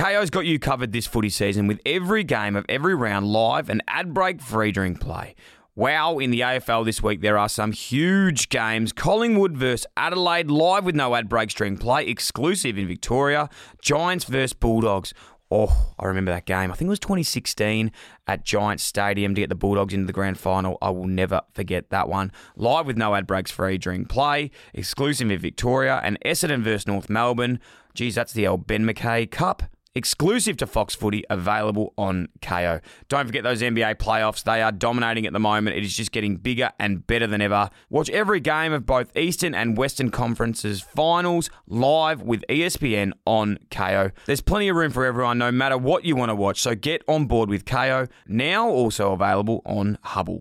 Kayo's got you covered this footy season with every game of every round live and ad break free during play. Wow, in the AFL this week, there are some huge games. Collingwood versus Adelaide, live with no ad break during play, exclusive in Victoria. Giants versus Bulldogs. Oh, I remember that game. I think it was 2016 at Giants Stadium to get the Bulldogs into the grand final. I will never forget that one. Live with no ad breaks free during play, exclusive in Victoria, and Essendon versus North Melbourne. Geez, that's the old Ben McKay Cup. Exclusive to Fox Footy, available on Kayo. Don't forget those NBA playoffs. They are dominating at the moment. It is just getting bigger and better than ever. Watch every game of both Eastern and Western Conferences finals live with ESPN on Kayo. There's plenty of room for everyone, no matter what you want to watch. So get on board with Kayo, now also available on Hubbl.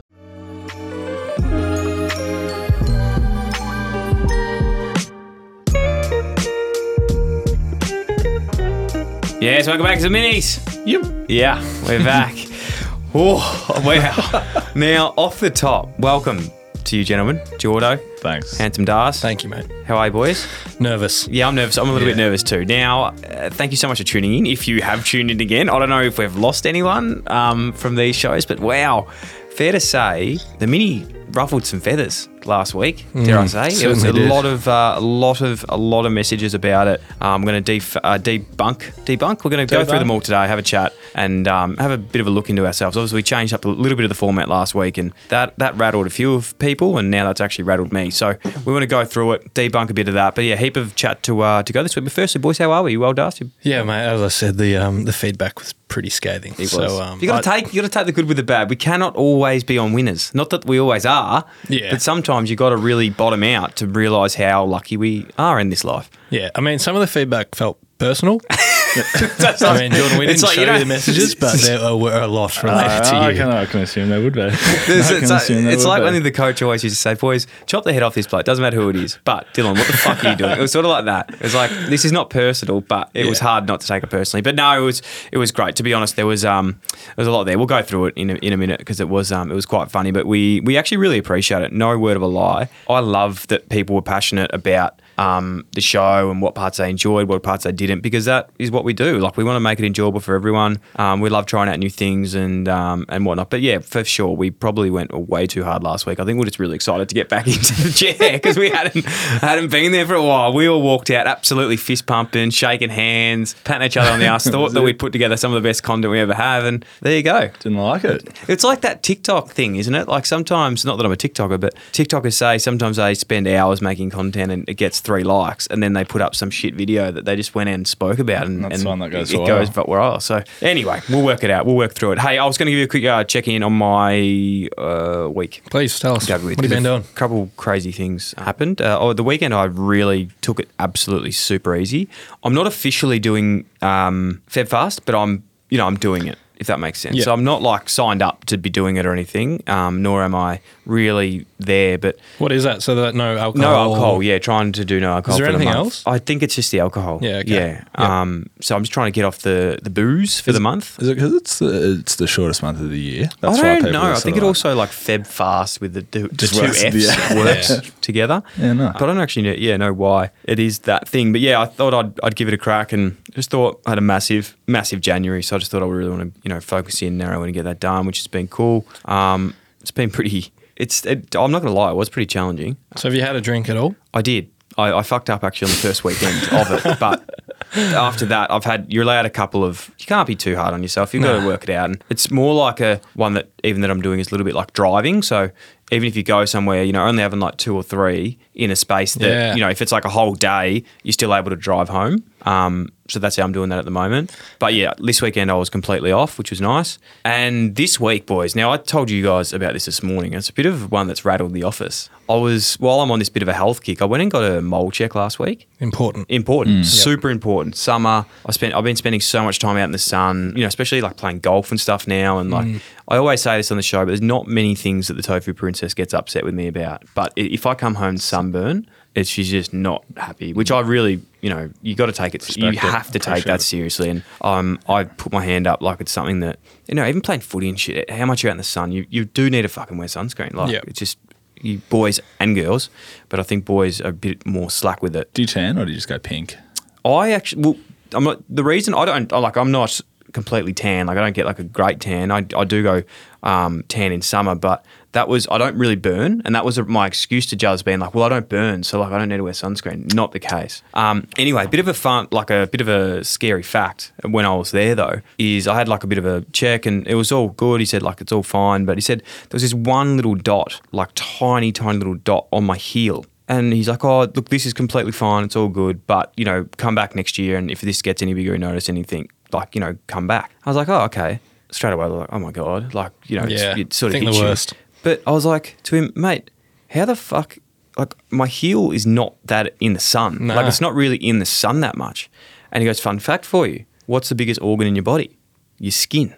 Yes, welcome back to the minis. Yep. Yeah, we're back. oh, wow. now, off the top, welcome to you, gentlemen. Jordo, Thanks. Handsome Dars. Thank you, mate. How are you, boys? Nervous. Yeah, I'm nervous. I'm a little bit nervous too. Now, uh, thank you so much for tuning in. If you have tuned in again, I don't know if we've lost anyone um, from these shows, but wow, fair to say, the mini ruffled some feathers last week. Dare I say? It was a did. lot of uh, a lot of a lot of messages about it. Um, I'm going to def- uh, debunk debunk. We're going to go through them all today, have a chat, and um, have a bit of a look into ourselves. Obviously, we changed up a little bit of the format last week, and that that rattled a few of people, and now that's actually rattled me. So we want to go through it, debunk a bit of that. But yeah, heap of chat to uh, to go this week. But firstly, boys, how are we? You well? You- Yeah, mate. As I said, the um, the feedback was pretty scathing. It so was. um, you got to take you got to take the good with the bad. We cannot always be on winners. Not that we always are, Yeah. but sometimes you got to really bottom out to realise how lucky we are in this life. Yeah, I mean, some of the feedback felt personal. I mean, Jordan, we didn't like, show you you, know- the messages, but there were a lot related Uh, to I, you. can, I can assume they would be. It's, I it's can like, assume they it's would like be. when the coach always used to say, "Boys, chop the head off this bloke. Doesn't matter who it is." But Dylan, what the fuck are you doing? It was sort of like that. It was like this is not personal, but it was hard not to take it personally. But no, it was it was great. To be honest, there was um there was a lot there. We'll go through it in a, in a minute because it was um it was quite funny. But we we actually really appreciate it. No word of a lie. I love that people were passionate about um, the show and what parts they enjoyed, what parts they didn't, because that is what we do. Like we want to make it enjoyable for everyone. Um, we love trying out new things and um, and whatnot. But yeah, for sure, we probably went way too hard last week. I think we're just really excited to get back into the chair because we hadn't hadn't been there for a while. We all walked out absolutely fist pumping, shaking hands, patting each other on the ass. Thought that we'd put together some of the best content we ever have, and there you go. Didn't like it. It's like that TikTok thing, isn't it? Like sometimes, not that I'm a TikToker, but TikTokers say sometimes they spend hours making content and it gets three likes, and then they put up some shit video that they just went and spoke about, and, That's and the one that goes it, it viral. goes viral. So anyway, we'll work it out. We'll work through it. Hey, I was going to give you a quick uh, check in on my uh, week. Please tell us. What with- have you been doing? A couple crazy things happened. Uh, oh, the weekend I really took it absolutely super easy. I'm not officially doing um, Feb Fast, but I'm you know I'm doing it if that makes sense. Yeah. So I'm not like signed up to be doing it or anything, um, nor am I really there. But What is that? So that no alcohol. no alcohol, yeah, trying to do no alcohol. Is there the anything month. else? I think it's just the alcohol. Yeah, okay. yeah. Yeah. Um, so I'm just trying to get off the the booze for the month. Is it because it's the it's the shortest month of the year? That's I don't know. I think it like- also like Feb fast with the, the, the two works- F's yeah. works Yeah. together. Yeah, no. But I don't actually know, yeah, know why it is that thing. But yeah, I thought I'd, I'd give it a crack and just thought I had a massive, massive January. So I just thought I would really want to, you know, focus in, narrow and get that done, which has been cool. Um, it's been pretty, it's, it, I'm not going to lie, it was pretty challenging. So have you had a drink at all? I did. I, I fucked up actually on the first weekend of it, but after that, I've had. You're allowed a couple of. You can't be too hard on yourself. You've got to work it out, and it's more like a one that even that I'm doing is a little bit like driving. So even if you go somewhere, you know, only having like two or three in a space that Yeah. you know, if it's like a whole day, you're still able to drive home. Um, so that's how I'm doing that at the moment. But yeah, this weekend I was completely off, which was nice. And this week, boys, now I told you guys about this this morning. It's a bit of one that's rattled the office. I was while I'm on this bit of a health kick, I went and got a mole check last week. Important. Important, super important. Summer, I spent. I've been spending so much time out in the sun. You know, especially like playing golf and stuff now. And like, I always say this on the show, but there's not many things that the tofu princess gets upset with me about. But if I come home sunburn, it's she's just not happy. Which I really, you know, you got to take it. you Respect it. have to take that it. seriously. And um, I put my hand up like it's something that you know, even playing footy and shit. How much you're out in the sun, you you do need to fucking wear sunscreen. Like Yeah. it's just. You boys and girls, but I think boys are a bit more slack with it. Do you tan or do you just go pink? I actually, well, I'm not the reason I don't like I'm not completely tan. Like I don't get like a great tan. I, I do go um, tan in summer, but that was I don't really burn, and that was my excuse to Jazz being like, well, I don't burn, so like I don't need to wear sunscreen. Not the case. Um, anyway, a bit of a fun, like a bit of a scary fact when I was there though is I had like a bit of a check, and it was all good. He said like it's all fine, but he said there was this one little dot, like tiny, tiny little dot on my heel. And he's like, "Oh, look, this is completely fine. It's all good, but you know, come back next year, and if this gets any bigger, you notice anything, like you know, come back." I was like, "Oh, okay." Straight away, like, "Oh my god!" Like you know, it's- Yeah, it sort of think hits the you. worst. But I was like to him, mate, how the fuck? Like my heel is not that in the sun. Like it's not really in the sun that much. And he goes, "Fun fact for you: What's the biggest organ in your body? Your skin."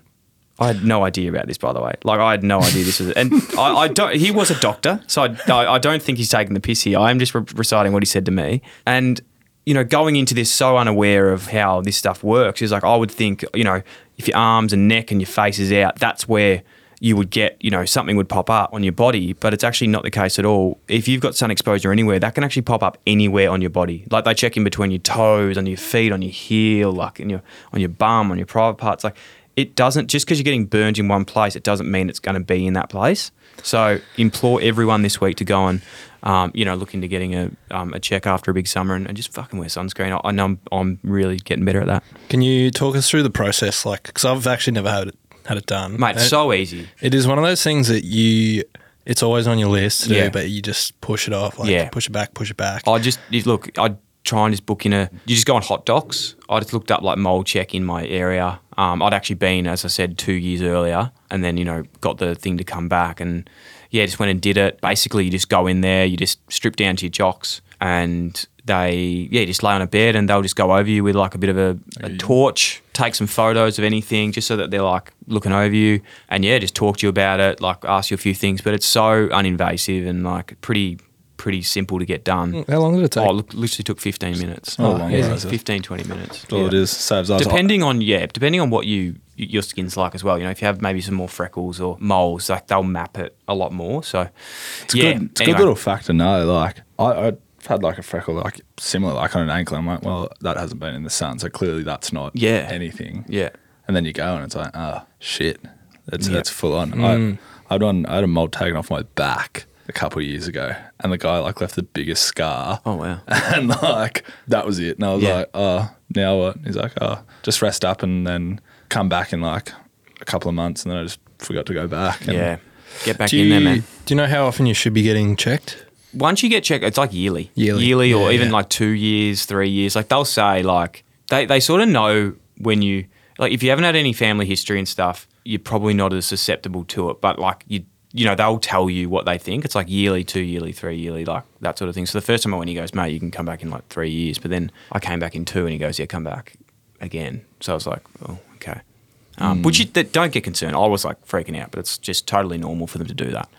I had no idea about this, by the way. Like I had no idea this was, it and I, I don't. He was a doctor, so I, I, I don't think he's taking the piss here. I am just re- reciting what he said to me, and you know, going into this so unaware of how this stuff works, is like, I would think, you know, if your arms and neck and your face is out, that's where you would get, you know, something would pop up on your body, but it's actually not the case at all. If you've got sun exposure anywhere, that can actually pop up anywhere on your body. Like they check in between your toes, on your feet, on your heel, like in your on your bum, on your private parts. Like it doesn't just because you're getting burned in one place, it doesn't mean it's going to be in that place. So implore everyone this week to go and, um, you know, look into getting a um, a check after a big summer and, and just fucking wear sunscreen. I, I know I'm, I'm really getting better at that, Can you talk us through the process? Like, because I've actually never had it had it done, mate. And so easy. it is one of those things that you. It's always on your list to do, Yeah. but you just push it off. Like, Yeah. push it back, push it back. I just look. I try and just book in a. You just go on HotDocs. I just looked up like mole check in my area. Um, I'd actually been, as I said, two years earlier, and then you know got the thing to come back, and yeah, just went and did it. Basically, you just go in there, you just strip down to your jocks, and they yeah you just lay on a bed, and they'll just go over you with like a bit of a, a torch, take some photos of anything, just so that they're like looking over you, and yeah, just talk to you about it, like ask you a few things. But it's so uninvasive and like pretty pretty simple to get done. How long did it take? Oh, look, literally took 15 minutes. Oh, long yeah, was it? 15, 20 minutes. That's all it is. Saves us. Depending on, yeah, depending on what you your skin's like as well. You know, if you have maybe some more freckles or moles, like they'll map it a lot more. So, It's yeah. good. It's a good little fact to know. Like I, I've had like a freckle, like similar, like on an ankle. I'm like, well, that hasn't been in the sun, so clearly that's not Yeah. anything. Yeah. And then you go and it's like, oh shit, that's Yeah. that's full on. Mm. I, I'd done, I had a mole taken off my back a couple of years ago, and the guy like left the biggest scar. Oh, wow. and like that was it. And I was Yeah. like, oh, now what? He's like, oh, just rest up and then come back in like a couple of months, and then I just forgot to go back. And Yeah. Get back in you, there, man. Do you know how often you should be getting checked? Once you get checked, it's like yearly. Yearly. or Yeah, even yeah. like two years, three years. Like they'll say, like, they, they sort of know when you, like, if you haven't had any family history and stuff, you're probably not as susceptible to it. But like, you, you know, they'll tell you what they think. It's like yearly, two yearly, three yearly, like that sort of thing. So the first time I went, he goes, mate, you can come back in like three years. But then I came back in two and he goes, yeah, come back again. So I was like, oh, okay. Um, Which you, don't get concerned. I was like freaking out, but it's just totally normal for them to do that,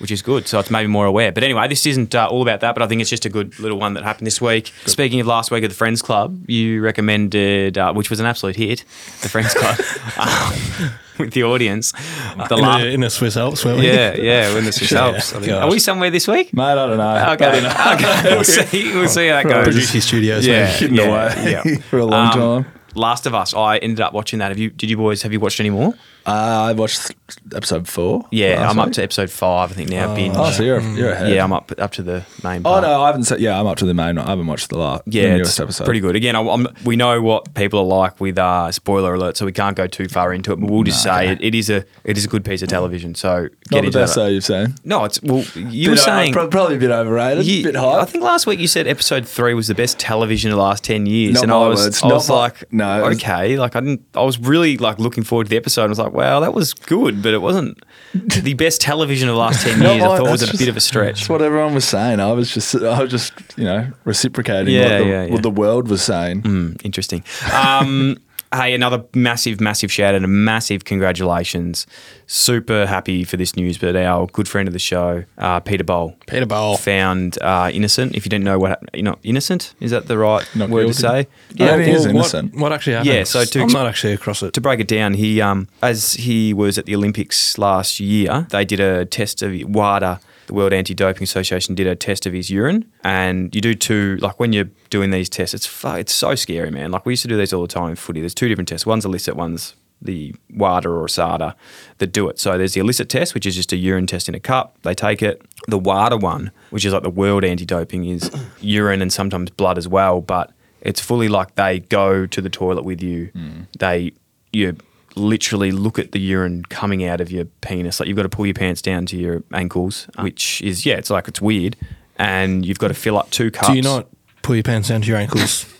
which is good. So it's maybe more aware. But anyway, this isn't uh, all about that, but I think it's just a good little one that happened this week. Speaking of last week at the Friends Club, you recommended, uh, which was an absolute hit, the Friends Club um, with the audience. The In, la- the, in the Swiss Alps, weren't we? yeah, yeah, we're in the Swiss Alps. Gosh. Are we somewhere this week? mate, I don't know. Okay, okay. we'll see. We'll see how that goes. Producing studios. Yeah. Hidden yeah, away yeah. for a long Um, time. Last of Us. I ended up watching that. Have you? Did you boys? Have you watched any more? Uh, I watched episode four. Yeah, I'm up to episode five. I think now. binge. Oh, so you're, you're ahead. yeah, I'm up up to the main. Part. Oh no, I haven't. Said, yeah, I'm up to the main. I haven't watched the last. Yeah, the it's episode. pretty good. Again, I, we know what people are like with uh, spoiler alert, so we can't go too far into it. But we'll just No, say okay. it, it is a it is a good piece of television. So Not get the into best that. though you've seen. No, it's well. You were saying pro- probably a bit overrated. You- bit high. I think last week you said episode three was the best television of the last ten years, Not and I was, words, I not was my- like, no, okay, like I didn't, I was really like looking forward to the episode. I was like, wow, that was good, but it wasn't the best television of the last ten years. I thought it was that's a bit of a stretch. That's what everyone was saying. I was just, I was just, you know, reciprocating Yeah, what, the, yeah, yeah. what the world was saying. Mm, interesting. Um, hey, another massive, massive shout out and a massive congratulations. Super happy for this news, but our good friend of the show, uh, Peter Bol, Peter Bol. found uh, innocent. If you didn't know what, hap- you know, innocent is that the right Not word guilty. to say? Yeah, he is innocent. What, what actually happened? Yeah, so to- I'm not actually across it. to break it down, he um, as he was at the Olympics last year, they did a test of WADA the World Anti-Doping Association did a test of his urine, and you do two. Like when you're doing these tests, it's fu- it's so scary, man. Like we used to do these all the time in footy. There's two different tests. One's illicit, one's the WADA or SADA that do it. So there's the illicit test, which is just a urine test in a cup. They take it. The WADA one, which is like the World Anti-Doping, is urine and sometimes blood as well, but it's fully like they go to the toilet with you. Hmm. They you literally look at the urine coming out of your penis. Like you've got to pull your pants down to your ankles, ah. which is yeah, it's like it's weird. And you've got to fill up two cups. Do you not pull your pants down to your ankles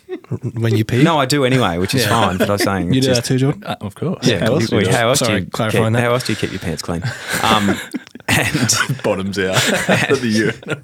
when you pee? No, I do anyway, which is Yeah. fine. But I was saying you do just- that too, Jordan. Uh, of course. Yeah, How else do you- you how else do Sorry, you clarifying keep, that. How else do you keep your pants clean? Um, and bottoms out of the urine.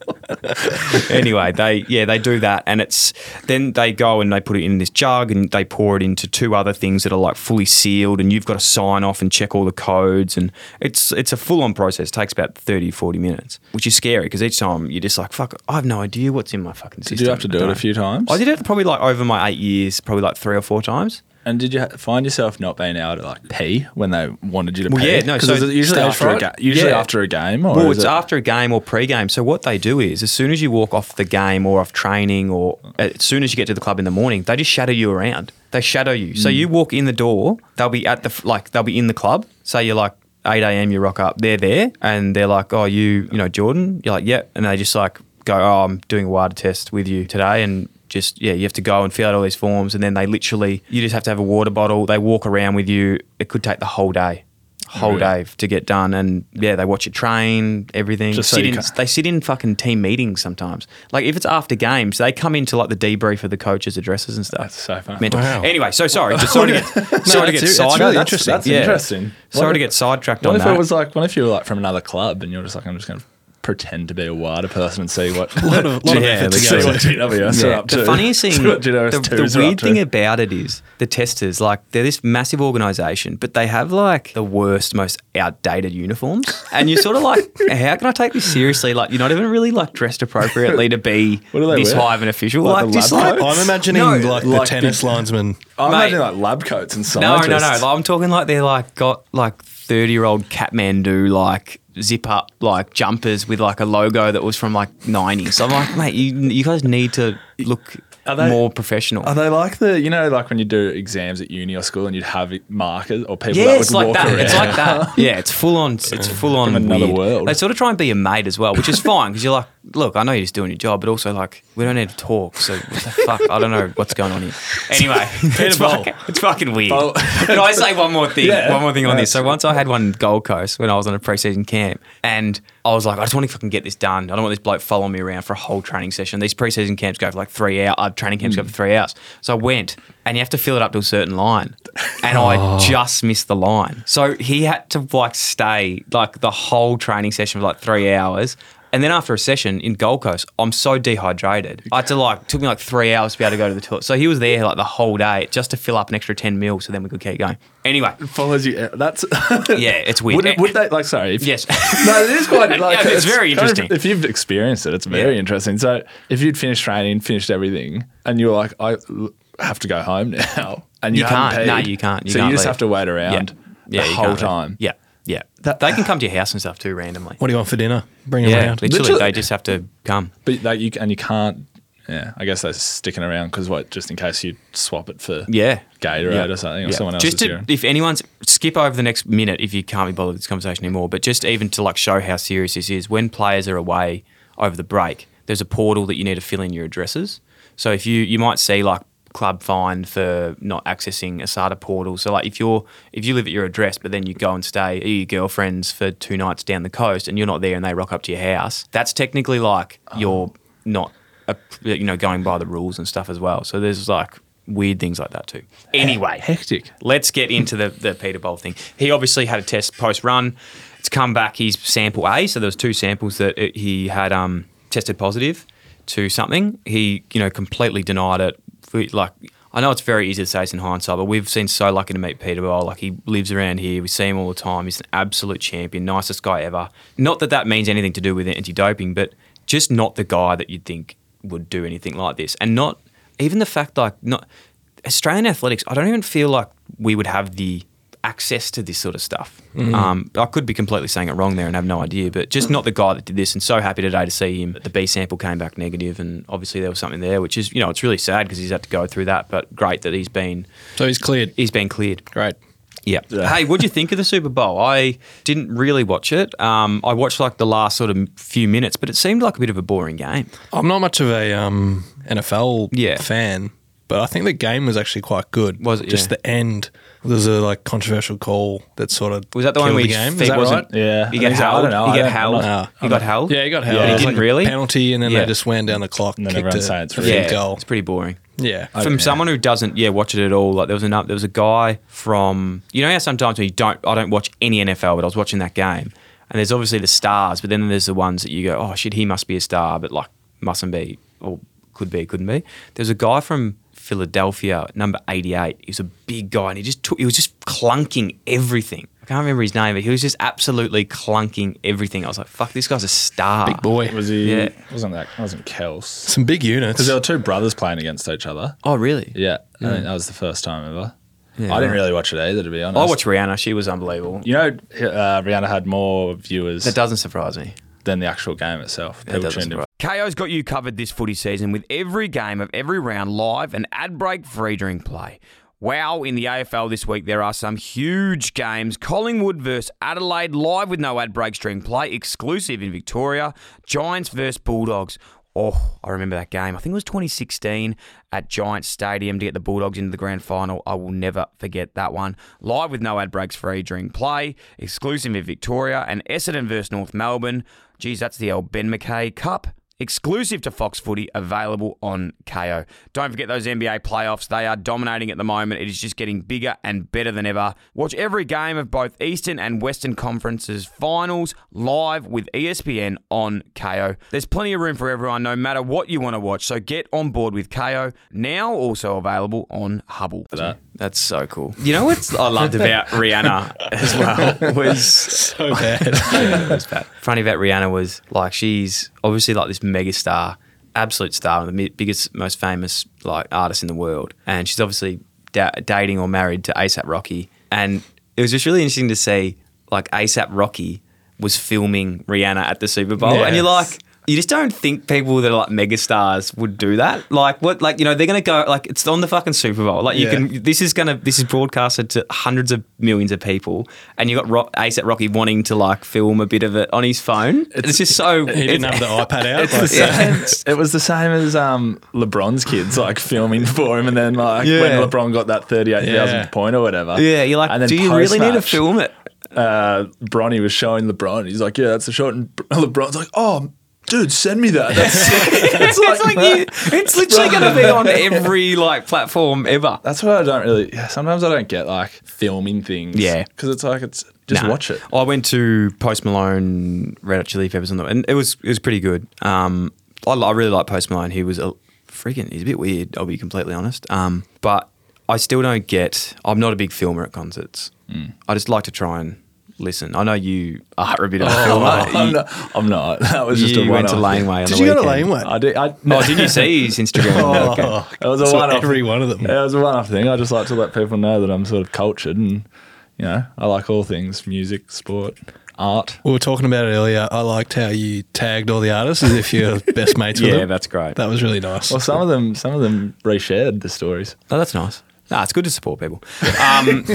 anyway, they yeah they do that, and it's then they go and they put it in this jug and they pour it into two other things that are like fully sealed, and you've got to sign off and check all the codes, and it's it's a full on process. It takes about 30, 40 minutes, which is scary because each time you're just like fuck, I have no idea what's in my fucking system. Did you have to do it a few times? I did it probably like over my eight years, probably like three or four times. And did you ha- find yourself not being able to like pee when they wanted you to Well, pee? yeah, no, so usually after a ga- usually Yeah. after a game or Well, it's it- after a game or pre-game. So what they do is, as soon as you walk off the game or off training, or as soon as you get to the club in the morning, they just shadow you around. They shadow you. So hmm. you walk in the door, they'll be at the like they'll be in the club. Say you're like 8 a.m. You rock up, they're there, and they're like, "Oh, you, you know, Jordan." You're like, "Yeah," and they just like go, "Oh, I'm doing a WADA test with you today," and just yeah, you have to go and fill out all these forms, and then they literally you just have to have a water bottle. They walk around with you. It could take the whole day. Whole Really? day to get done, and yeah, they watch you train, everything. Just sit you in, they sit in fucking team meetings sometimes. Like if it's after games, they come into like the debrief of the coaches' addresses and stuff. That's so funny. Mental. Wow. Anyway, so sorry, just sorry to get sorry to that's- get that's sidetracked. really That's- interesting. That's Yeah. interesting. Sorry What to if- get sidetracked on it. What on if that. it was like? What if you were like from another club and you're just like, I'm just going to pretend to be a WADA person and see what lot of- lot Yeah, effort to let's see what GWS are up to. The funniest thing, See what GWS the, the weird thing about it is the testers, like they're this massive organisation, but they have like the worst, most outdated uniforms, and you're sort of like, how can I take this seriously? Like you're not even really like dressed appropriately to be What do they this wear? high of an official. Like Like, just like? I'm imagining No, like, the like tennis big- linesman. I'm Mate. imagining like lab coats and No, scientists. no, no. I'm talking like they're like got like 30 year old Kathmandu like zip up like jumpers with like a logo that was from like 90s. So I'm like, mate, you you guys need to look Are they- more professional. Are they like the you know like when you do exams at uni or school and you'd have markers or people yeah, that would it's like walk that. around? It's like that. Yeah, it's full on. It's full on From another weird. world. They sort of try and be a mate as well, which is fine because you're like, look, I know you're just doing your job, but also like we don't need to talk. So what the fuck? I don't know what's going on here. Anyway, it's, Bol. fucking, it's fucking weird. Bol. Can I say one more thing? Yeah. one more thing on Yeah, this. So once I had one Gold Coast when I was on a preseason camp, and I was like, I just want to fucking get this done. I don't want this bloke following me around for a whole training session. These preseason camps go for like three hours. Uh, training camps go for three hours. So I went, and you have to fill it up to a certain line, and I just missed the line. So he had to like stay like the whole training session for like three hours. And then after a session in Gold Coast, I'm so dehydrated. I had to like took me like three hours to be able to go to the toilet. So he was there like the whole day just to fill up an extra ten mil, so then we could keep going. Anyway, it follows you. Eh, that's yeah, it's weird. Would, it, would they like? Sorry. If, Yes. no, it is quite. Like, Yeah, it's very kind of- interesting. if you've experienced it, it's very Yeah. interesting. So if you'd finished training, finished everything, and you were like, I have to go home now, and you, You can't. No, you can't. You so can't you just leave. have to wait around yeah, the whole time. Yeah, yeah. That- they can come to your house and stuff too randomly. What do you want for dinner? Bring them Yeah, around. literally, Literally. they just have to come. But like you and you can't. Yeah, I guess they're sticking around because what? Just in case you swap it for Yeah. Gatorade Yeah. or something or Yeah. someone else's Just to, if anyone's skip over the next minute if you can't be bothered with this conversation anymore, but just even to like show how serious this is, when players are away over the break, there's a portal that you need to fill in your addresses. So if you you might see like club fine for not accessing ASADA portal. So like if you're if you live at your address but then you go and stay at your girlfriend's for two nights down the coast and you're not there and they rock up to your house, that's technically like you're not a, you know going by the rules and stuff as well. So there's like weird things like that too. Anyway, Hectic. let's get into the, the Peter Bol thing. He obviously had a test post run. It's come back. He's sample A, so there was two samples that it, he had um, tested positive to something. He you know completely denied it. We- Like I know it's very easy to say this in hindsight, but we've been so lucky to meet Peter Bol. Like he lives around here. We see him all the time. He's an absolute champion, nicest guy ever. Not that that means anything to do with anti-doping, but just not the guy that you'd think would do anything like this, and not even the fact like not Australian athletics. I don't even feel like we would have the access to this sort of stuff. Um, I could be completely saying it wrong there and have no idea, but just not the guy that did this. And so happy today to see him. The B sample came back negative, and obviously there was something there, which is you know it's really sad because he's had to go through that. But great that he's been So he's cleared. he's been cleared. Great. Yeah. Yeah. Hey, what do you think of the Super Bowl? I didn't really watch it. Um, I watched like the last sort of few minutes, but it seemed like a bit of a boring game. I'm not much of a um, NFL Yeah. fan, but I think the game was actually quite good. Was it? Just Yeah. the end. There's a like controversial call that sort of Was that the one killed where the game? feet Is that wasn't- right? Yeah. He I got think. I held. don't know. He I got don't- held. I'm He got held. Yeah, he got held. Yeah, It he didn't like really? penalty, and then Yeah. they just wound down the clock. And then kicked everyone's a saying it's field Yeah, goal. it's pretty boring. Yeah, I- From yeah. someone who doesn't, yeah, watch it at all. Like there was an there was a guy from you know how sometimes when you don't I don't watch any NFL, but I was watching that game, and there's obviously the stars, but then there's the ones that you go, oh shit, he must be a star, but like mustn't be or could be, couldn't be. There's a guy from Philadelphia, number 88. He was a big guy, and he just took he was just clunking everything. I can't remember his name, but he was just absolutely clunking everything. I was like, fuck, this guy's a star. big boy. Was he? Yeah. Wasn't that? Wasn't Kels? Some big units. Because there were two brothers playing against each other. Oh, really? Yeah, I think that was the first time ever. Yeah, I didn't really watch it either, to be honest. I watched Rihanna. She was unbelievable. You know, uh, Rihanna had more viewers That doesn't surprise me. Than the actual game itself. That People doesn't tuned in. Kayo's got you covered this footy season with every game of every round live and ad break free during play. Wow, in the AFL this week, there are some huge games. Collingwood versus Adelaide, live with no ad break during play, exclusive in Victoria. Giants versus Bulldogs. Oh, I remember that game. I think it was 2016 at Giants Stadium to get the Bulldogs into the grand final. I will never forget that one. Live with no ad breaks free during play, exclusive in Victoria, and Essendon versus North Melbourne. Geez, that's the old Ben McKay Cup. Exclusive to Fox Footy, available on Kayo. Don't forget those NBA playoffs. They are dominating at the moment. It is just getting bigger and better than ever. Watch every game of both Eastern and Western Conferences finals live with ESPN on Kayo. There's plenty of room for everyone, no matter what you want to watch. So get on board with Kayo. Now also available on Hubbl. That. That's so cool. You know what I loved about Rihanna as well was so bad. That's bad. Funny about Rihanna was like she's obviously like this mega star, absolute star, the biggest, most famous like artist in the world, and she's obviously da- dating or married to ASAP Rocky, and it was just really interesting to see like ASAP Rocky was filming Rihanna at the Super Bowl, and you're like. You just don't think people that are like megastars would do that. Like what? Like you know they're gonna go like it's on the fucking Super Bowl. Like you Yeah. can. This is gonna. This is broadcasted to hundreds of millions of people, and you got Rock, ASAP Rocky wanting to like film a bit of it on his phone. It's, just so. he didn't have the iPad out. It's the like, same. It was the same as um, LeBron's kids, like filming for him, and then like Yeah. when LeBron got that thirty-eight thousand Yeah. point or whatever. Yeah, you're like, and then do you really need to film it? Uh, Bronny was showing LeBron. He's like, "Yeah, that's the shot," and LeBron's like, "Oh, dude, send me that." That's it's like you, it's literally going to be on every like platform ever. That's what I don't really. Yeah, sometimes I don't get like filming things. Yeah. because it's like it's just Nah. watch it. I went to Post Malone Red Hot Chili Peppers on the, and it was it was pretty good. Um, I, I really like Post Malone. He was a freaking. He's a bit weird. I'll be completely honest. Um, but I still don't get. I'm not a big filmer at concerts. Hmm. I just like to try and listen. I know you are a bit of a Oh, filmer. I'm You- not. I'm not. That was just you a went to one-off. Laneway on Did the you go to weekend. Laneway? I did. I, Oh, did you see his Instagram? Oh, Okay. It was a so one-off. every one of them. It was a one-off thing. I just like to let people know that I'm sort of cultured, and you know, I like all things: music, sport, art. We were talking about it earlier. I liked how you tagged all the artists as if you're best mates with Yeah, them. Yeah, that's great. That was really nice. Well, some of them, some of them reshared the stories. Oh, that's nice. Nah, it's good to support people. Um,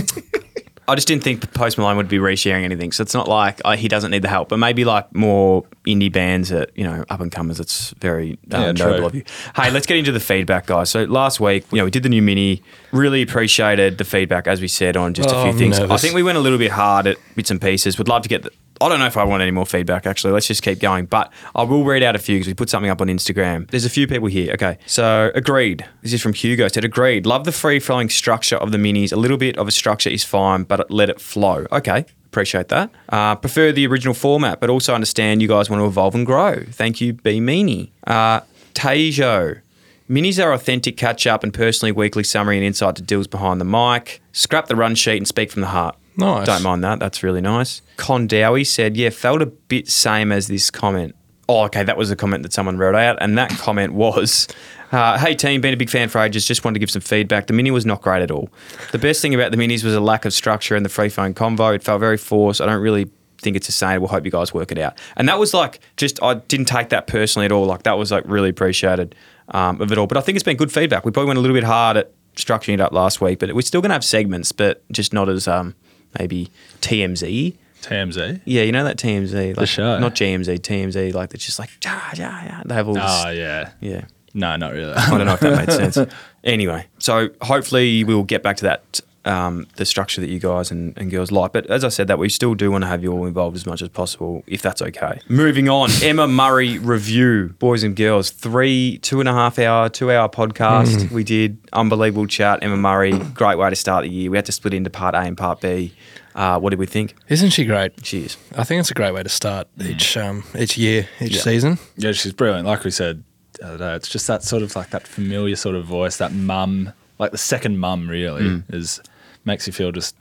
I just didn't think Post Malone would be resharing anything, so it's not like uh, he doesn't need the help. But maybe like more indie bands that you know up and comers. It's very uh, Yeah, noble of you. Hey, let's get into the feedback, guys. So last week, you know, we did the new mini. Really appreciated the feedback, as we said on just Oh, a few I'm things. I think we went a little bit hard at bits and pieces. Would love to get. The, I don't know if I want any more feedback. Actually, let's just keep going. But I will read out a few because we put something up on Instagram. There's a few people here. Okay, so agreed. This is from Hugo. Said agreed. Love the free flowing structure of the minis. A little bit of a structure is fine, but let it flow. Okay. Appreciate that. Uh, prefer the original format, but also understand you guys want to evolve and grow. Thank you, B Meanie. Uh, Tejo. Minis are authentic catch up and personally weekly summary and insight to deals behind the mic. Scrap the run sheet and speak from the heart. Nice. Don't mind that. That's really nice. Con Dowie said, yeah, felt a bit same as this comment. Oh, okay. That was a comment that someone wrote out, and that comment was, uh, "Hey team, been a big fan for ages. Just wanted to give some feedback. The mini was not great at all. The best thing about the minis was a lack of structure and the free phone convo. It felt very forced. I don't really." Think it's sustainable. Hope you guys work it out. And that was like, just I didn't take that personally at all. Like that was like really appreciated um, of it all. But I think it's been good feedback. We probably went a little bit hard at structuring it up last week, but we're still going to have segments, but just not as um, maybe TMZ. TMZ. Yeah, you know that TMZ, like, the show? not GMZ, TMZ. Like it's just like ja ja ja. They have all this. Oh yeah. yeah, No, not really. I don't know if that made sense. Anyway, so hopefully we'll get back to that. Um, the structure that you guys and, and girls like, but as I said, that we still do want to have you all involved as much as possible, if that's okay. Moving on, Emma Murray review, boys and girls, three two and a half hour, two hour podcast. We did unbelievable chat. Emma Murray, great way to start the year. We had to split into part A and part B. Uh, what did we think? Isn't she great? She is. I think it's a great way to start each um, each year, each Yeah. season. Yeah, she's brilliant. Like we said the other day, it's just that sort of like that familiar sort of voice, that mum, like the second mum really Mm. is makes you feel just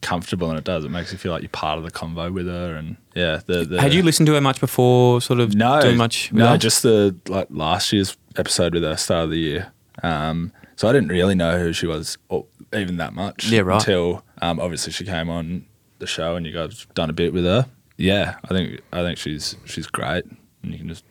comfortable, and it does. It makes you feel like you're part of the convo with her, and yeah. The, the Had you listened to her much before, sort of no doing much? with No, her? just the like last year's episode with her, start of the year. Um, so I didn't really know who she was, or even that much. Yeah, right. Until um, obviously she came on the show, and you guys done a bit with her. Yeah, I think I think she's she's great, and you can just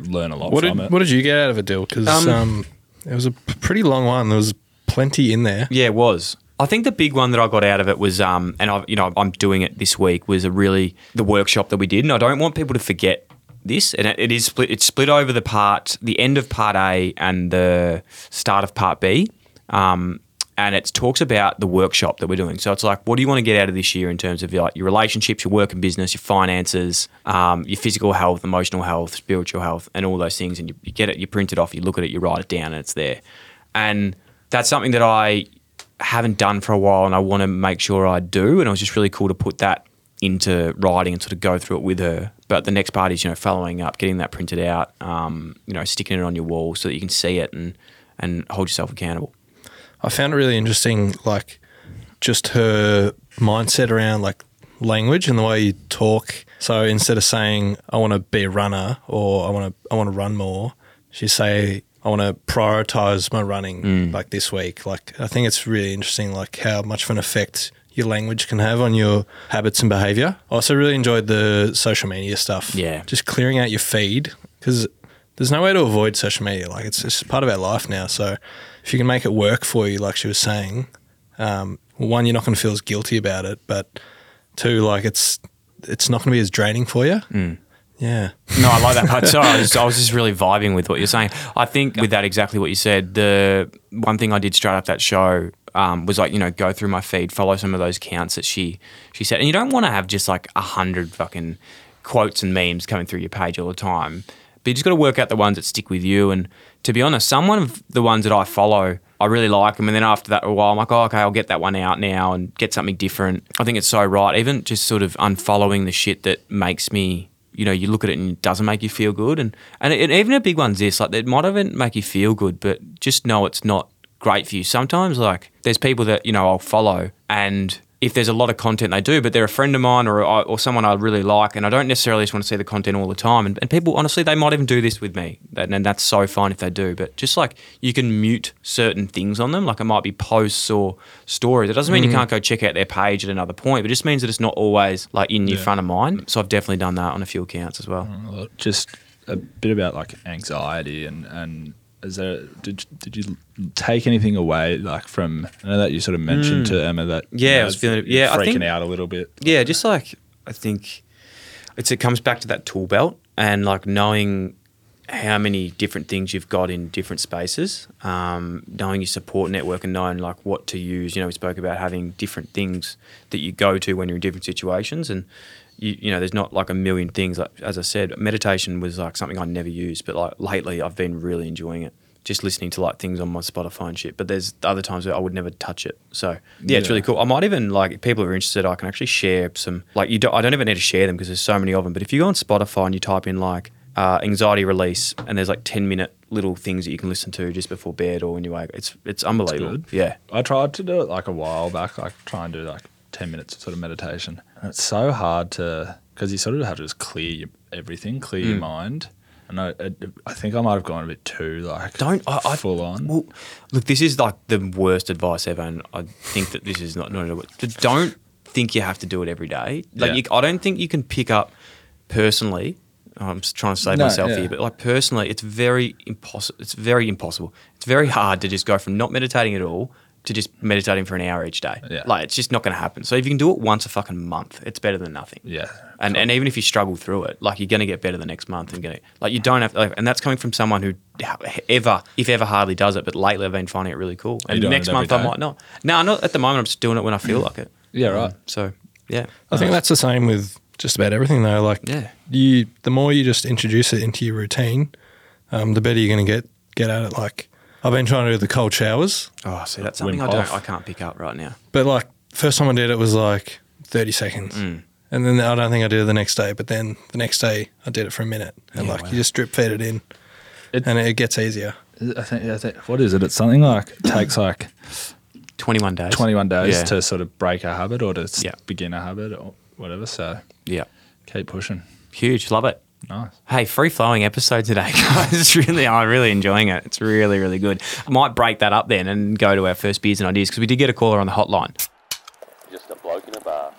learn a lot What from did it. What did you get out of it, Dyl? Because Um, um, it was a pretty long one. There was plenty in there. Yeah, it was. I think the big one that I got out of it was, um, and I, you know, I'm doing it this week was a really the workshop that we did, and I don't want people to forget this. And it, it is split. It's split over the part, the end of part A and the start of part B. Um, and it talks about the workshop that we're doing. So it's like, what do you want to get out of this year in terms of your, like, your relationships, your work and business, your finances, um, your physical health, emotional health, spiritual health, and all those things. And you, you get it, you print it off, you look at it, you write it down, and it's there. And that's something that I haven't done for a while, and I want to make sure I do. And it was just really cool to put that into writing and sort of go through it with her. But the next part is, you know, following up, getting that printed out, um, you know, sticking it on your wall so that you can see it and and hold yourself accountable. I found it really interesting, like just her mindset around like language and the way you talk. So instead of saying I want to be a runner or I want to I want to run more, she say I want to prioritize my running like this week. Like I think it's really interesting, like how much of an effect your language can have on your habits and behavior. I also really enjoyed the social media stuff. Yeah. just clearing out your feed because there's no way to avoid social media. Like it's it's part of our life now. So if you can make it work for you, like she was saying, um, one, you're not going to feel as guilty about it, but two, like it's it's not going to be as draining for you. Yeah, No, I like that part. Sorry, I was, I was just really vibing with what you're saying. I think with that exactly what you said. The one thing I did straight up that show um, was like you know go through my feed, follow some of those counts that she she said, and you don't want to have just like a hundred fucking quotes and memes coming through your page all the time. But you just got to work out the ones that stick with you. And to be honest, some of the ones that I follow, I really like them. And then after that, a while, I'm like, oh, okay, I'll get that one out now and get something different. I think it's so right. Even just sort of unfollowing the shit that makes me you know, you look at it and it doesn't make you feel good. And, and, it, even a big one's this, like, it might even make you feel good, but just know it's not great for you. Sometimes, like, there's people that, you know, I'll follow and if there's a lot of content they do, but they're a friend of mine or, or someone I really like, and I don't necessarily just want to see the content all the time. And, and people, honestly, they might even do this with me, and, and that's so fine if they do. But just like you can mute certain things on them, like it might be posts or stories. It doesn't mean you mm-hmm. can't go check out their page at another point, but it just means that it's not always like in your front of mind. So I've definitely done that on a few accounts as well. Mm, well, just a bit about like anxiety and and is there did did you take anything away like from I know that you sort of mentioned hmm. to Emma that. Yeah, you I was feeling Yeah, I freaking think- out a little bit. Yeah, just like I think it's it comes back to that tool belt and like knowing how many different things you've got in different spaces, um, knowing your support network and knowing like what to use. You know, we spoke about having different things that you go to when you're in different situations, and you, you know, there's not like a million things. Like as I said, meditation was like something I never used, but like lately I've been really enjoying it. Just listening to like things on my Spotify and shit. But there's other times where I would never touch it. So yeah, it's really cool. I might even like if people are interested, I can actually share some like you. Don't, I don't even need to share them because there's so many of them. But if you go on Spotify and you type in like uh, anxiety release, and there's like ten minute little things that you can listen to just before bed or when you wake, it's it's unbelievable. good. Yeah, I tried to do it like a while back, like try and do like ten minutes of sort of meditation. And it's so hard to because you sort of have to just clear your, everything, clear Mm. your mind. And I, I, I think I might have gone a bit too like Don't I, I full on. Well, look, this is like the worst advice ever, and I think that this is not not. Don't think you have to do it every day. Like Yeah. you, I don't think you can pick up personally. I'm just trying to save No, myself yeah. here, but like personally, it's very impossible. It's very impossible. It's very hard to just go from not meditating at all to just meditating for an hour each day. Yeah. Like it's just not going to happen. So if you can do it once a fucking month, it's better than nothing. yeah, And, and even if you struggle through it, like you're going to get better the next month and going to, like you don't have, like, and that's coming from someone who ever, if ever, hardly does it. But lately, I've been finding it really cool. And next month, I might not. No, not at the moment. I'm just doing it when I feel like it. yeah, right. Um, so yeah, I think um, that's the same with just about everything though. Like Yeah. you, the more you just introduce it into your routine, um, the better you're going to get get at it. Like I've been trying to do the cold showers, oh, see, that's something Wim I don't, Hof. I can't pick up right now. but like first time I did it was like 30 seconds. Mm. And then I don't think I did it the next day, but then the next day I did it for a minute. And Yeah, like wow. you just drip feed it in It- and it gets easier. I think, I think what is it? It's something like it takes like 21 days. 21 days Yeah. to sort of break a habit or to Yeah. begin a habit or whatever. So Yeah, keep pushing. huge. Love it. Nice. Hey, free flowing episode today, guys. It's really, I'm really enjoying it. It's really, really good. I might break that up then and go to our first beers and ideas because we did get a caller on the hotline. Just a bloke in a bar.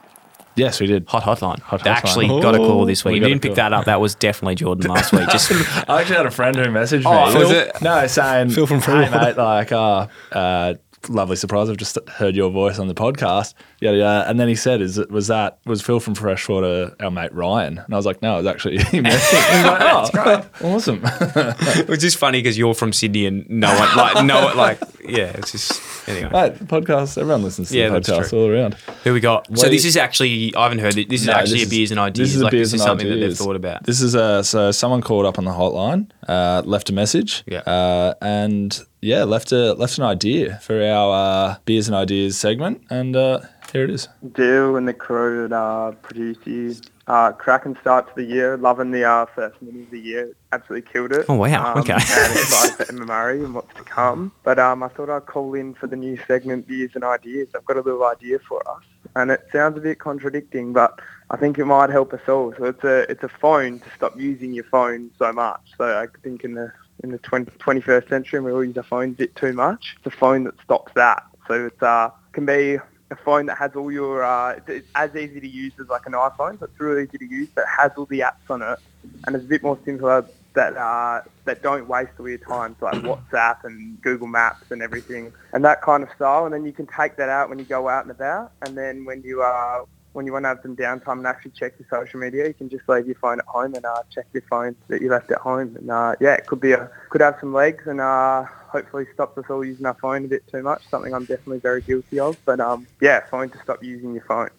Yes, we did. Hot hotline. Hot hotline. actually got a call this Oh, week. we You didn't pick call. that up. That was definitely Jordan last week. Just I actually had a friend who messaged me. Oh, was it? No, saying, Phil from hey, Freshwater." mate, like, uh, uh, lovely surprise. I've just heard your voice on the podcast. Yeah, yeah. And then he said, "Is it was that was Phil from Freshwater our mate Ryan?" And I was like, "No, it was actually him." He was like, "Oh, awesome." Which is funny because you're from Sydney and no one like no one like yeah. It's just anyway. Mate, the podcast. Everyone listens to Yeah, the podcast true. all around. Who we got? so Wait. this is actually I haven't heard it. This is No, actually this a beers and ideas. This is like beers this is and something that they've thought about. This is a so someone called up on the hotline, uh, left a message, Yeah. uh, and yeah, left a left an idea for our uh, beers and ideas segment, and uh, here it is. Dale and the crew that uh, Producey. Uh, cracking start to the year. Loving the uh, first minute of the year. Absolutely killed it. Oh, wow. Um, Okay. and excited for Emma Murray and what's to come. But um, I thought I'd call in for the new segment, Beers and Ideas. I've got a little idea for us. And it sounds a bit contradicting, but I think it might help us all. So it's a it's a phone to stop using your phone so much. So I think in the in the 20, 21st century, we all use our phones a bit too much. It's a phone that stops that. So it's uh can be a phone that has all your uh, it's- as easy to use as like an iPhone. So it's really easy to use, but it has all the apps on it, and it's a bit more simpler that uh, that don't waste all your time. So like WhatsApp and Google Maps and everything, and that kind of style. And then you can take that out when you go out and about, and then when you uh, when you want to have some downtime and actually check your social media, you can just leave your phone at home and uh, check your phone that you left at home. And uh, yeah, it could be a could have some legs and uh, hopefully stops us all using our phone a bit too much. Something I'm definitely very guilty of. But um, yeah, phone to stop using your phone.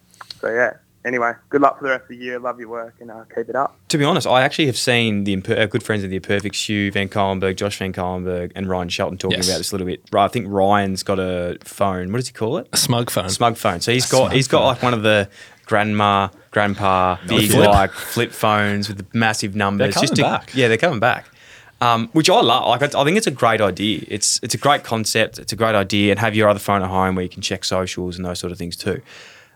So yeah. Anyway, good luck for the rest of the year. Love your work and uh, keep it up. To be honest, I actually have seen the imper- uh, good friends of the Imperfects, Hugh Van Cuylenburg, Josh Van Cuylenburg, and Ryan Shelton talking Yes. about this a little bit. I think Ryan's got a phone. What does he call it? A smug phone. smug phone. So he's got he's got phone. like one of the grandma, grandpa, big flip. like flip phones with the massive numbers. coming just to, back. Yeah, they're coming back. Um, which I love. Like I, I think it's a great idea. It's it's a great concept. It's a great idea, and have your other phone at home where you can check socials and those sort of things too.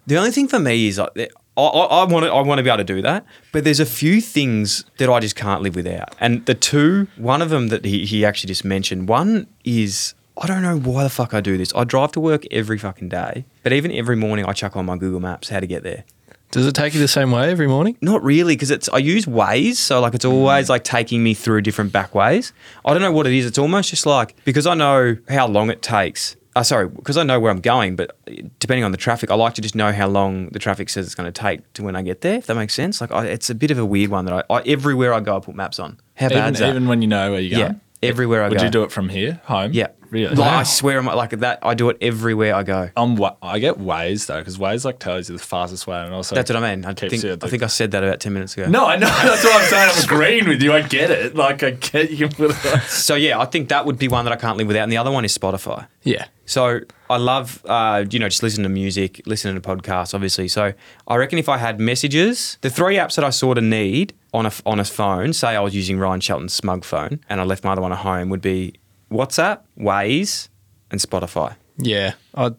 The only thing for me is like I, I, I want to I want to be able to do that, but there's a few things that I just can't live without. And the two, one of them that he, he actually just mentioned, one is I don't know why the fuck I do this. I drive to work every fucking day, but even every morning I chuck on my Google Maps how to get there. Does it take you the same way every morning? Not really, because it's I use Waze, so like it's always like taking me through different back ways. I don't know what it is. It's almost just like because I know how long it takes. Uh, sorry, because I know where I'm going, but depending on the traffic, I like to just know how long the traffic says it's going to take to when I get there. If that makes sense, like I, it's a bit of a weird one that I, I everywhere I go, I put maps on. How Even, bad's that? even when you know where you're yeah, going. everywhere I Would go. you do it from here, home? Yeah, really. Like, I swear, I'm like that. I do it everywhere I go. I'm, wa- I get Waze though, because Waze like tells you the fastest way, and also That's what I mean. I think the- I think I said that about ten minutes ago. No, I know. That's what I'm saying. I'm agreeing with you. I get it. Like I get you can put it. On. So yeah, I think that would be one that I can't live without, and the other one is Spotify. Yeah. So I love, uh, you know, just listening to music, listening to podcasts, obviously. So I reckon if I had messages, the three apps that I sort of need on a on a phone, say I was using Ryan Shelton's smug phone, and I left my other one at home, would be WhatsApp, Waze, and Spotify. Yeah. I'd,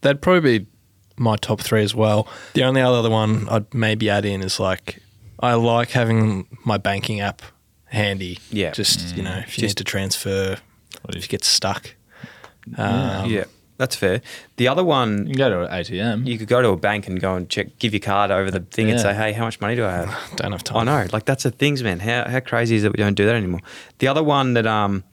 that'd probably be my top three as well. The only other one I'd maybe add in is like I like having my banking app handy. Yeah. Just you know, if you Just- need to transfer, or if you get stuck. Um, yeah, that's fair. The other one, You can go to an ATM. you could go to a bank and go and check, give your card over the thing and say, hey, how much money do I have? Don't have time. I know, like that's the things, man. How how crazy is it we don't do that anymore? The other one that um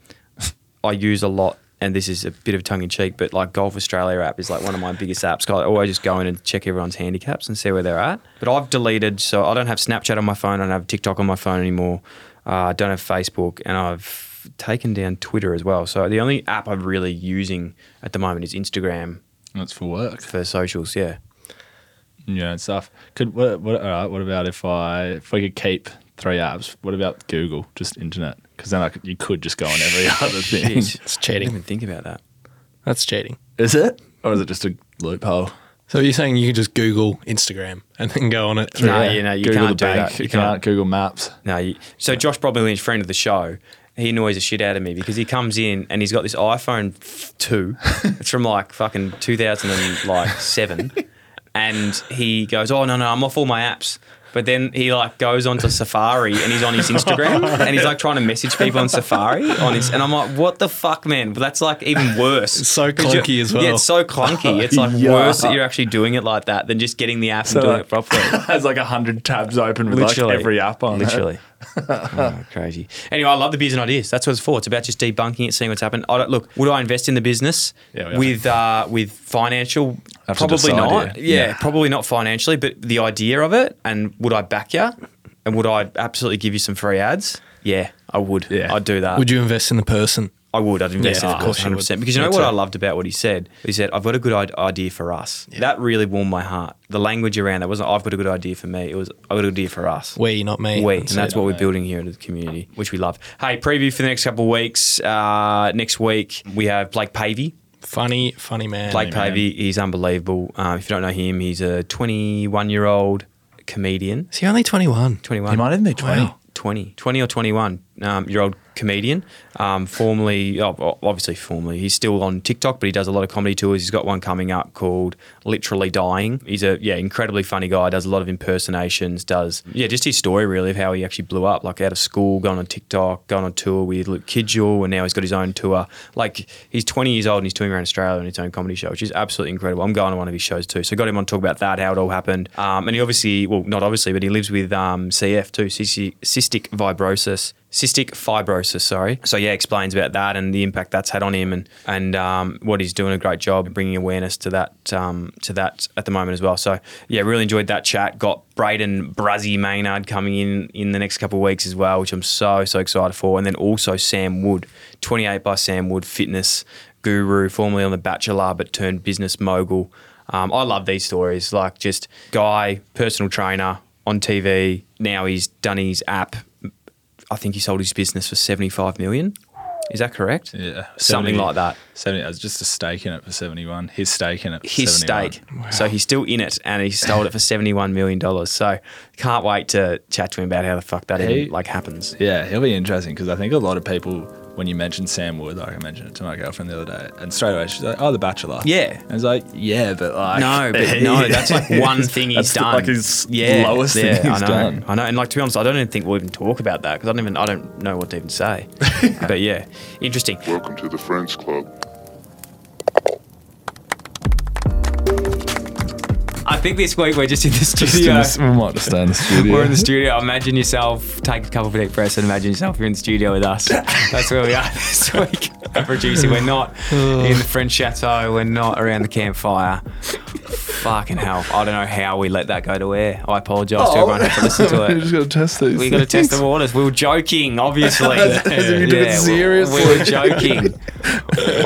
I use a lot, and this is a bit of tongue in cheek, but like Golf Australia app is like one of my biggest apps. I always just go in and check everyone's handicaps and see where they're at. But I've deleted, so I don't have Snapchat on my phone. I don't have TikTok on my phone anymore. Uh, I don't have Facebook, and I've taken down Twitter as well. So the only app I'm really using at the moment is Instagram That's for work. for socials. Yeah. Yeah, and stuff. Could what, what? All right. What about if I if we could keep three apps? What about Google? Just internet? Because then I could, you could just go on every other thing. Jeez. It's I cheating. didn't even think about that. That's cheating. Is it, or is it just a loophole? So you're saying you can just Google Instagram and then go on it through No, you know, you Google can't the do bank. that. You, You can't. can't. Google Maps. No, you, so Josh Bromley's friend of the show, he annoys the shit out of me because he comes in and he's got this iPhone f- two. it's from like fucking 2007, and he goes, "Oh no, no, I'm off all my apps." But then he like goes onto Safari and he's on his Instagram and he's like trying to message people on Safari on his and I'm like, what the fuck, man? But that's like even worse. It's so 'Cause you're- clunky as well. Yeah, it's so clunky. It's like Yeah. worse that you're actually doing it like that than just getting the app So and doing like- it properly. Has like a hundred tabs open with Literally. like every app on. it. Literally. Oh, crazy. Anyway, I love the business ideas. That's what it's for. It's about just debunking it, seeing what's happened. I don't, look, would I invest in the business Yeah, with uh, with financial? Have Probably decide, not. yeah. Yeah, Yeah. probably not financially, but the idea of it, and would I back you? And would I absolutely give you some free ads? Yeah, I would. Yeah. I'd do that. Would you invest in the person? I would. I'd invest Yeah, in of course 100%. Because you know what. I loved about what he said? He said, I've got a good idea for us. That really warmed my heart. The language around that wasn't, I've got a good idea for me. It was, I've got a good idea for us. We, not me. We, and That's that's what we're building here in the community, which we love. Hey, preview for the next couple of weeks. Uh, next week, we have Blake Pavey. Funny, funny man. Blake man. Pavey, he's unbelievable. Uh, if you don't know him, he's a 21 year old comedian. Is he only 21? 21. He might even be twenty. Wow. 20, 20 or 21 um, year old comedian. Um, formerly, oh, obviously, formerly, he's still on TikTok, but he does a lot of comedy tours. He's got one coming up called Literally Dying. He's a yeah, incredibly funny guy. Does a lot of impersonations. Does yeah, just his story really of how he actually blew up, like out of school, going on TikTok, going on tour with Luke Kidgell, and now he's got his own tour. Like he's 20 years old and he's touring around Australia on his own comedy show, which is absolutely incredible. I'm going to one of his shows too, so got him on to talk about that, how it all happened, um, and he obviously, well, not obviously, but he lives with um, CF too, cystic fibrosis cystic fibrosis. Sorry. So yeah, explains about that and the impact that's had on him, and and um, what he's doing a great job bringing awareness to that um, to that at the moment as well. So yeah, really enjoyed that chat. Got Brayden Bruzzy Maynard coming in in the next couple of weeks as well, which I'm so so excited for, and then also Sam Wood, 28 by Sam Wood, fitness guru, formerly on The Bachelor, but turned business mogul. Um, I love these stories. Like just guy, personal trainer on TV. Now he's done his app. I think he sold his business for 75 million. Is that correct? Yeah, Something 70 like that. Seventy. It was just a stake in it for seventy-one. His stake in it. His 71. stake. So he's still in it and he sold it for $71 million. So can't wait to chat to him about how the fuck that He- even, like happens. Yeah, he'll be interesting because I think a lot of people, when you mentioned Sam Wood, like I mentioned it to my girlfriend the other day, and straight away she's like, "Oh, The Bachelor." Yeah. and it's like, yeah, but like, No, but no, that's like one thing he's That's done. Like his yeah, lowest yeah, thing he's I know, done. I know, and like to be honest, I don't even think we'll even talk about that because I don't even I don't know what to even say. but yeah, interesting. Welcome to the Friends Club. I think this week we're just in the Just in studio. this- we might just stay in the studio. We're in the studio. Imagine yourself, take a couple of deep breaths and imagine yourself you're in the studio with us. That's where we are this week. Producing, we're not in the French chateau. We're not around the campfire. Fucking hell. I don't know how we let that go to air. I apologise to everyone who had to listen to it. we just got to test these. We got to test the waters. We were joking, obviously. As if you took it seriously. We were joking.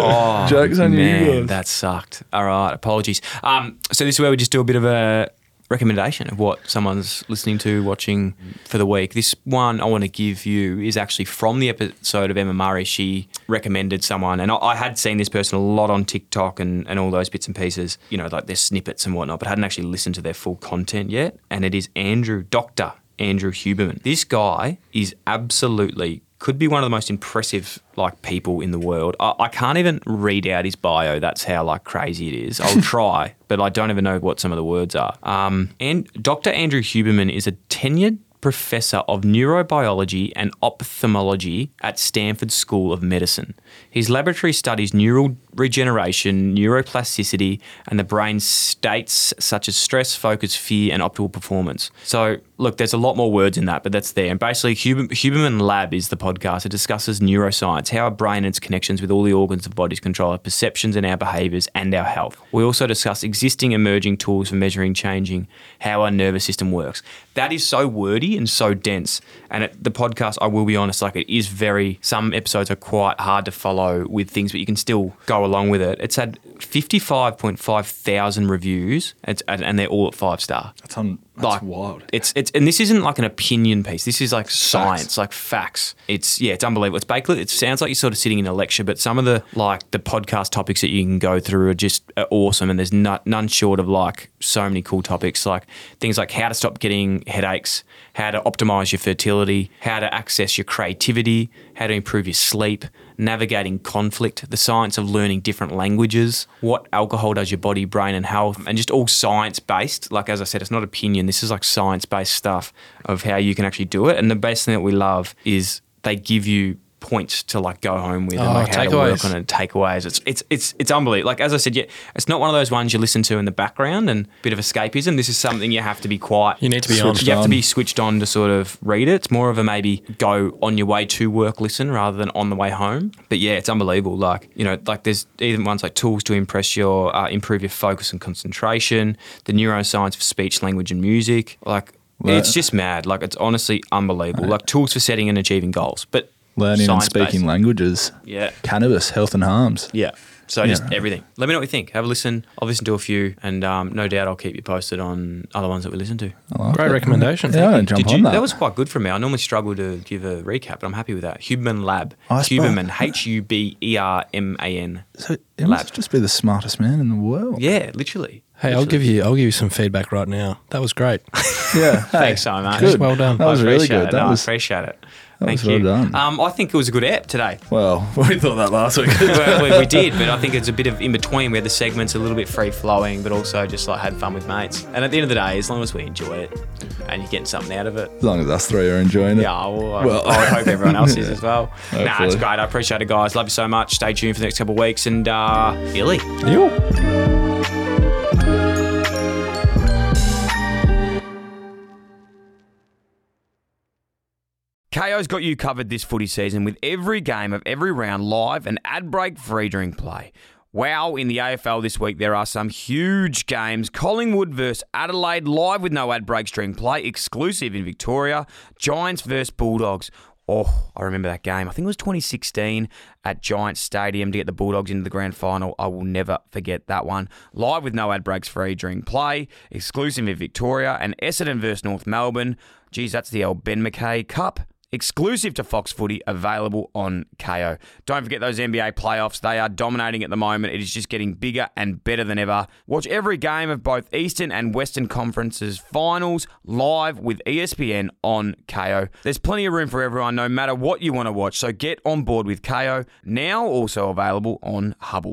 Oh, Jokes on you man, guys. that sucked. All right, apologies. Um, so this is where we just do a bit of a recommendation of what someone's listening to, watching for the week. This one I want to give you is actually from the episode of Emma Murray. She recommended someone, and I, had seen this person a lot on TikTok and, and all those bits and pieces, you know, like their snippets and whatnot, but hadn't actually listened to their full content yet. And it is Andrew, Dr. Andrew Huberman. This guy is absolutely could be one of the most impressive like people in the world. I, I can't even read out his bio. That's how like crazy it is. I'll try, but I don't even know what some of the words are. Um, and Dr. Andrew Huberman is a tenured professor of neurobiology and ophthalmology at Stanford School of Medicine. His laboratory studies neural regeneration, neuroplasticity, and the brain's states such as stress, focus, fear, and optimal performance. So, look, there's a lot more words in that, but that's there. And basically, Huber- Huberman Lab is the podcast. It discusses neuroscience, how our brain and its connections with all the organs of bodies control our perceptions and our behaviors and our health. We also discuss existing emerging tools for measuring changing how our nervous system works. That is so wordy and so dense. And it, the podcast, I will be honest, like it is very, some episodes are quite hard to follow with things, but you can still go along with it. It's had 55.5 thousand reviews it's, and they're all at five star. That's, on, that's Like wild. It's it's and this isn't like an opinion piece. This is like science, like facts. It's yeah, it's unbelievable. It's Bakelite. It sounds like you're sort of sitting in a lecture, but some of the like the podcast topics that you can go through are just are awesome. And there's not, none short of like so many cool topics, like things like how to stop getting headaches, how to optimize your fertility, how to access your creativity, how to improve your sleep, navigating conflict, the science of learning different languages, what alcohol does your body, brain, and health, and just all science based. Like, as I said, it's not opinion. This is like science based stuff of how you can actually do it. And the best thing that we love is they give you points to like go home with and Oh, like how to work on it, takeaways. It's it's it's it's unbelievable. Like as I said, yeah, it's not one of those ones you listen to in the background and bit of escapism. This is something you have to be quite You need to be on. you have to be switched on to sort of read it. It's more of a maybe go on your way to work listen rather than on the way home. But yeah, it's unbelievable. Like you know, like there's even ones like tools to impress your uh, improve your focus and concentration. The neuroscience of speech, language, and music. Like Right. it's just mad. Like it's honestly unbelievable. Like tools for setting and achieving goals, but Learning and science-based. speaking languages. Yeah. Cannabis, health and harms. Yeah. So just Yeah. everything. Let me know what you think. Have a listen. I'll listen to a few, and um, no doubt I'll keep you posted on other ones that we listen to. Like Great it. recommendation. Yeah, Thank I'll jump Did on you? that. That was quite good for me. I normally struggle to give a recap, but I'm happy with that. Huberman Lab. I suppose- Huberman. H U B E R M A N. so he Lab. must just be the smartest man in the world. Yeah, literally. Hey, I'll give you I'll give you some feedback right now. That was great. Yeah. Thanks so much. Good. Well done. That was I really good. It. That no, was I appreciate it. That Thank was you. well done. Um, I think it was a good app today. well. We thought that last week. well, we, we did, but I think it's a bit of in between where the segments are a little bit free flowing, but also just like had fun with mates. And at the end of the day, as long as we enjoy it and you're getting something out of it, as long as us three are enjoying it. Yeah, well, I, Well- I would hope everyone else is as well. nah, it's great. I appreciate it, guys. Love you so much. Stay tuned for the next couple of weeks. And, uh, Billy. Kayo's got you covered this footy season with every game of every round live and ad break free during play. Wow, in the AFL this week, there are some huge games. Collingwood versus Adelaide, live with no ad breaks during play, exclusive in Victoria. Giants versus Bulldogs. Oh, I remember that game. I think it was 2016 at Giants Stadium to get the Bulldogs into the grand final. I will never forget that one. Live with no ad breaks free during play, exclusive in Victoria, and Essendon versus North Melbourne. Geez, that's the old Ben McKay Cup exclusive to Fox Footy, available on Kayo. Don't forget those NBA playoffs. They are dominating at the moment. It is just getting bigger and better than ever. Watch every game of both Eastern and Western Conferences finals live with ESPN on Kayo. There's plenty of room for everyone, no matter what you want to watch. So get on board with Kayo, now also available on Hubbl.